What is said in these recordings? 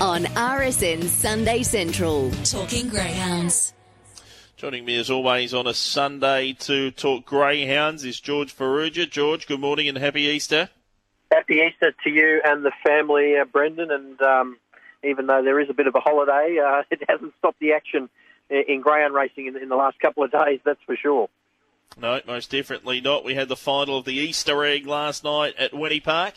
on RSN Sunday Central. Talking Greyhounds. Joining me as always on a Sunday to talk greyhounds is George Farrugia. George, good morning and happy Easter. Happy Easter to you and the family, uh, Brendan. And um, even though there is a bit of a holiday, uh, it hasn't stopped the action in greyhound racing in, in the last couple of days, that's for sure. No, most definitely not. We had the final of the Easter egg last night at Wenty Park.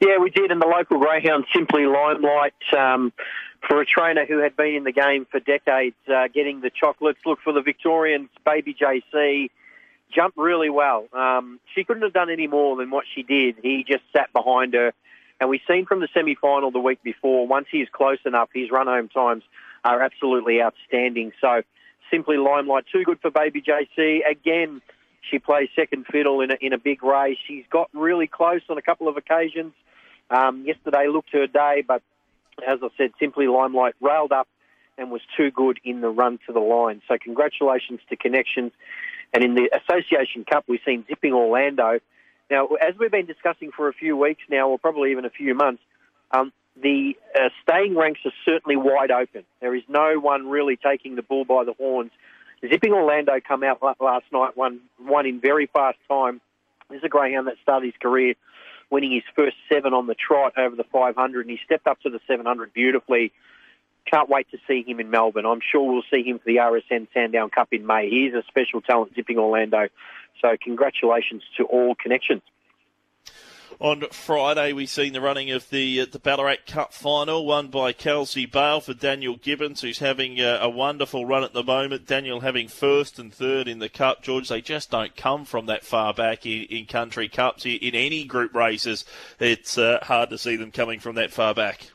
Yeah, we did, and the local greyhound simply limelight um, for a trainer who had been in the game for decades, uh, getting the chocolates. Look for the Victorians, Baby JC, jumped really well. Um, she couldn't have done any more than what she did. He just sat behind her. And we've seen from the semi final the week before, once he's close enough, his run home times are absolutely outstanding. So simply limelight, too good for Baby JC. Again, she plays second fiddle in a, in a big race. She's got really close on a couple of occasions. Um, yesterday looked her day, but as I said, simply Limelight railed up and was too good in the run to the line. So congratulations to Connections. And in the Association Cup, we've seen Zipping Orlando. Now, as we've been discussing for a few weeks now, or probably even a few months, um, the uh, staying ranks are certainly wide open. There is no one really taking the bull by the horns. Zipping Orlando come out last night, won, won in very fast time. This is a greyhound that started his career winning his first seven on the trot over the 500, and he stepped up to the 700 beautifully. Can't wait to see him in Melbourne. I'm sure we'll see him for the RSN Sandown Cup in May. He's a special talent zipping Orlando. So congratulations to all connections. On Friday, we've seen the running of the uh, the Ballarat Cup final, won by Kelsey Bale for Daniel Gibbons, who's having a, a, wonderful run at the moment. Daniel having first and third in the Cup. George, they just don't come from that far back in, in country cups. In, any group races, it's uh, hard to see them coming from that far back.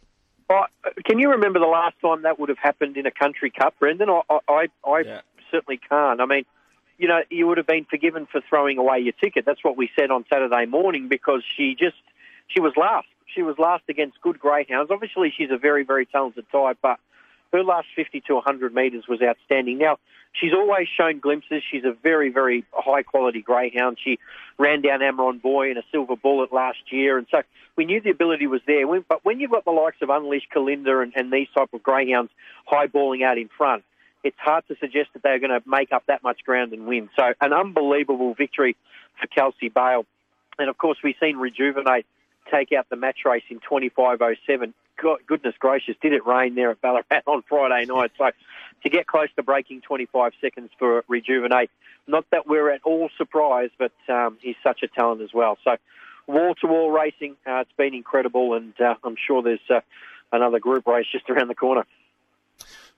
Uh, can you remember the last time that would have happened in a country cup, Brendan? I, I, I yeah. certainly can't. I mean, you know, you would have been forgiven for throwing away your ticket. That's what we said on Saturday morning because she just, she was last. She was last against good greyhounds. Obviously, she's a very, very talented type, but her last 50 to 100 metres was outstanding. Now, she's always shown glimpses. She's a very, very high quality greyhound. She ran down Amaron Boy in a silver bullet last year, and so we knew the ability was there. But when you've got the likes of Unleashed Kalinda and, and these type of greyhounds high balling out in front, it's hard to suggest that they're going to make up that much ground and win. So an unbelievable victory for Kelsey Bale. And of course, we've seen Rejuvenate take out the match race in 25.07. God, goodness gracious, did it rain there at Ballarat on Friday night? So to get close to breaking 25 seconds for Rejuvenate, not that we're at all surprised, but um, he's such a talent as well. So wall to wall racing, uh, it's been incredible, and uh, I'm sure there's uh, another group race just around the corner.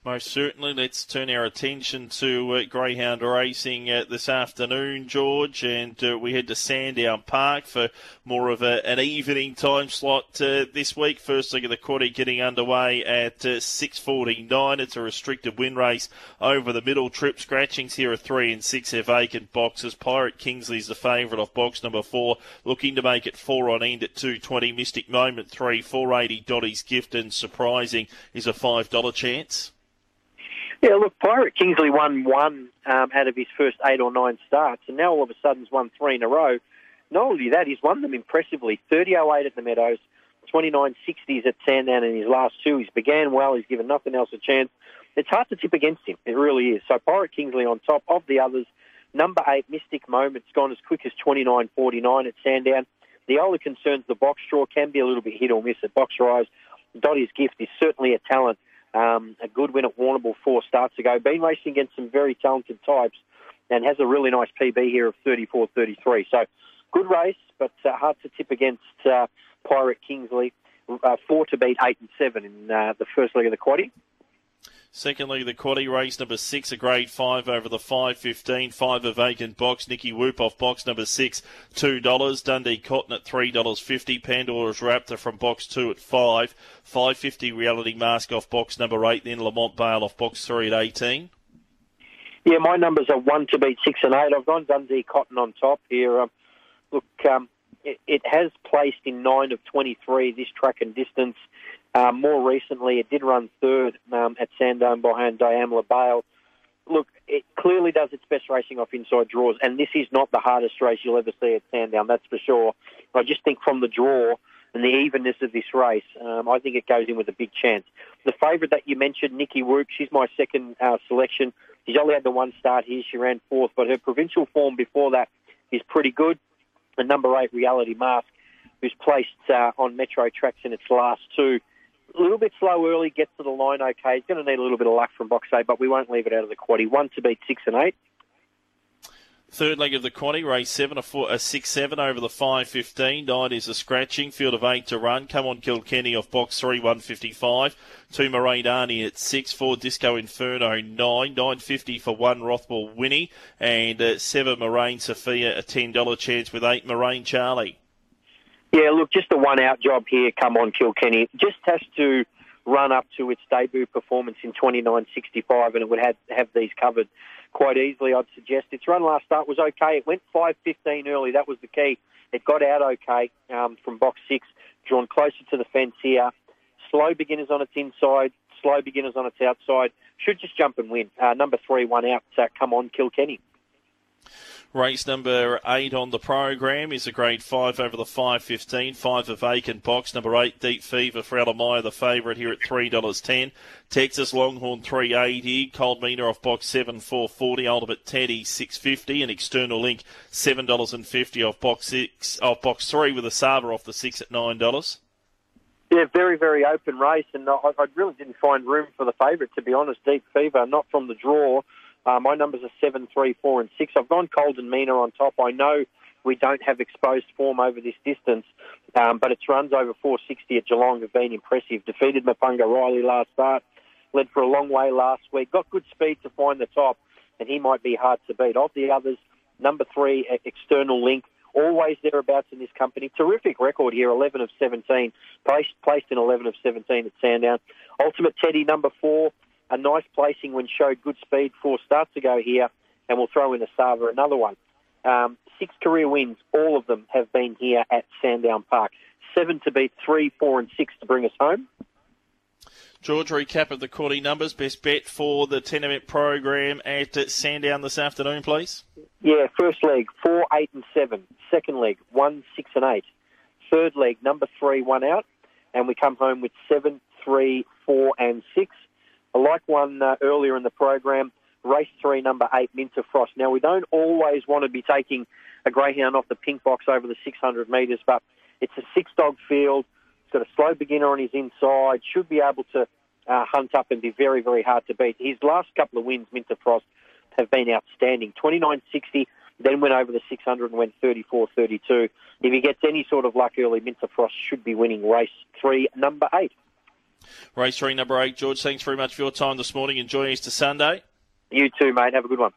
Most certainly. Let's turn our attention to uh, Greyhound racing uh, this afternoon, George, and uh, we head to Sandown Park for more of a, an evening time slot uh, this week. First leg of the quarter getting underway at uh, 6.49. It's a restricted win race over the middle. Trip scratchings here are three and six have vacant boxes. Pirate Kingsley's the favourite off box number four, looking to make it four on end at 220. Mystic Moment three, 480 Dottie's Gift and Surprising is a $5 chance. Yeah, look, Pirate Kingsley won one um, out of his first eight or nine starts, and now all of a sudden he's won three in a row. Not only that, he's won them impressively. 30.08 at the Meadows, 29.60s at Sandown in his last two. He's began well. He's given nothing else a chance. It's hard to tip against him. It really is. So Pirate Kingsley on top of the others. Number eight, Mystic Moment's gone as quick as 29.49 at Sandown. The only concerns the box draw can be a little bit hit or miss at box rise. Dottie's Gift is certainly a talent um, a good win at Warrnambool four starts ago. Been racing against some very talented types and has a really nice PB here of 34-33. So good race, but uh, hard to tip against uh, Pirate Kingsley. Uh, four to beat eight and seven in uh, the first leg of the quaddy. Secondly, the quaddy race number six, a grade five over the five fifteen, five a vacant box. Nikki Whoop off box number six, two dollars. Dundee Cotton at three dollars fifty. Pandora's Raptor from box two at five. Five fifty Reality Mask off box number eight. Then Lamont Bale off box three at eighteen. Yeah, my numbers are one to beat six and eight. I've gone Dundee Cotton on top here. Um, look, um, it, it has placed in nine of twenty three this track and distance. Um, more recently, it did run third um, at Sandown behind Diamla Bale. Look, it clearly does its best racing off inside draws, and this is not the hardest race you'll ever see at Sandown, that's for sure. I just think from the draw, and the evenness of this race, um, I think it goes in with a big chance. The favourite that you mentioned, Nikki Whoop, she's my second uh, selection. She's only had the one start here. She ran fourth, but her provincial form before that is pretty good. And number eight, Reality Mask, who's placed uh, on Metro tracks in its last two. A little bit slow early, gets to the line okay. He's going to need a little bit of luck from box eight, but we won't leave it out of the quad. He won to beat six and eight. Third leg of the quaddy, race seven, a, four, a six seven over the five fifteen. Nine is a scratching. Field of eight to run. Come on, Kilkenny off box three, one fifty five. Two Moraine Arnie at six. Four Disco Inferno nine. Nine fifty for one Rothwell Winnie and uh, seven Moraine Sophia a ten dollar chance with eight Moraine Charlie. Yeah, look, just a one out job here. Come on, Kilkenny. Just has to run up to its debut performance in 29.65 and it would have, have these covered quite easily, I'd suggest. Its run last start was okay. It went 5.15 early. That was the key. It got out okay um, from box six, drawn closer to the fence here. Slow beginners on its inside, slow beginners on its outside. Should just jump and win. Uh, number three, one out. Uh, come on, Kilkenny. Race number eight on the program is a grade five over the five fifteen. Five of vacant box. Number eight, Deep Fever for Alamaya, the favourite here at three dollars ten. Texas Longhorn three eighty. Cold Meter off box seven four forty. Ultimate Teddy six fifty. And external link seven dollars and fifty off box six off box three with a Saba off the six at nine dollars. Yeah, very, very open race, and I, I really didn't find room for the favourite, to be honest. Deep Fever, not from the draw. Uh, my numbers are seven, three, four, and six. I've gone Cold and Meaner on top. I know we don't have exposed form over this distance, um, but its runs over 460 at Geelong have been impressive. Defeated Mapunga Riley last start, led for a long way last week, got good speed to find the top, and he might be hard to beat. Of the others, number three, External Link, always thereabouts in this company. Terrific record here, 11 of 17, placed, placed in 11 of 17 at Sandown. Ultimate Teddy, number four, a nice placing when showed good speed four starts ago here, and we'll throw in a Sava another one. Um, six career wins, all of them have been here at Sandown Park. Seven to beat three, four, and six to bring us home. George, recap of the quarterly numbers. Best bet for the 10 event program at Sandown this afternoon, please. Yeah, first leg, four, eight, and seven. Second leg, one, six, and eight. Third leg, number three, one out. And we come home with seven, three, four, and six. I like one uh, earlier in the program, race three, number eight, Minter Frost. Now, we don't always want to be taking a greyhound off the pink box over the 600 metres, but it's a six dog field. It's got a slow beginner on his inside, should be able to uh, hunt up and be very, very hard to beat. His last couple of wins, Minter Frost, have been outstanding. 29.60, then went over the 600 and went 34.32. If he gets any sort of luck early, Minter Frost should be winning race three, number eight. Race three, number eight. George, thanks very much for your time this morning. Enjoy Easter Sunday. You too, mate. Have a good one.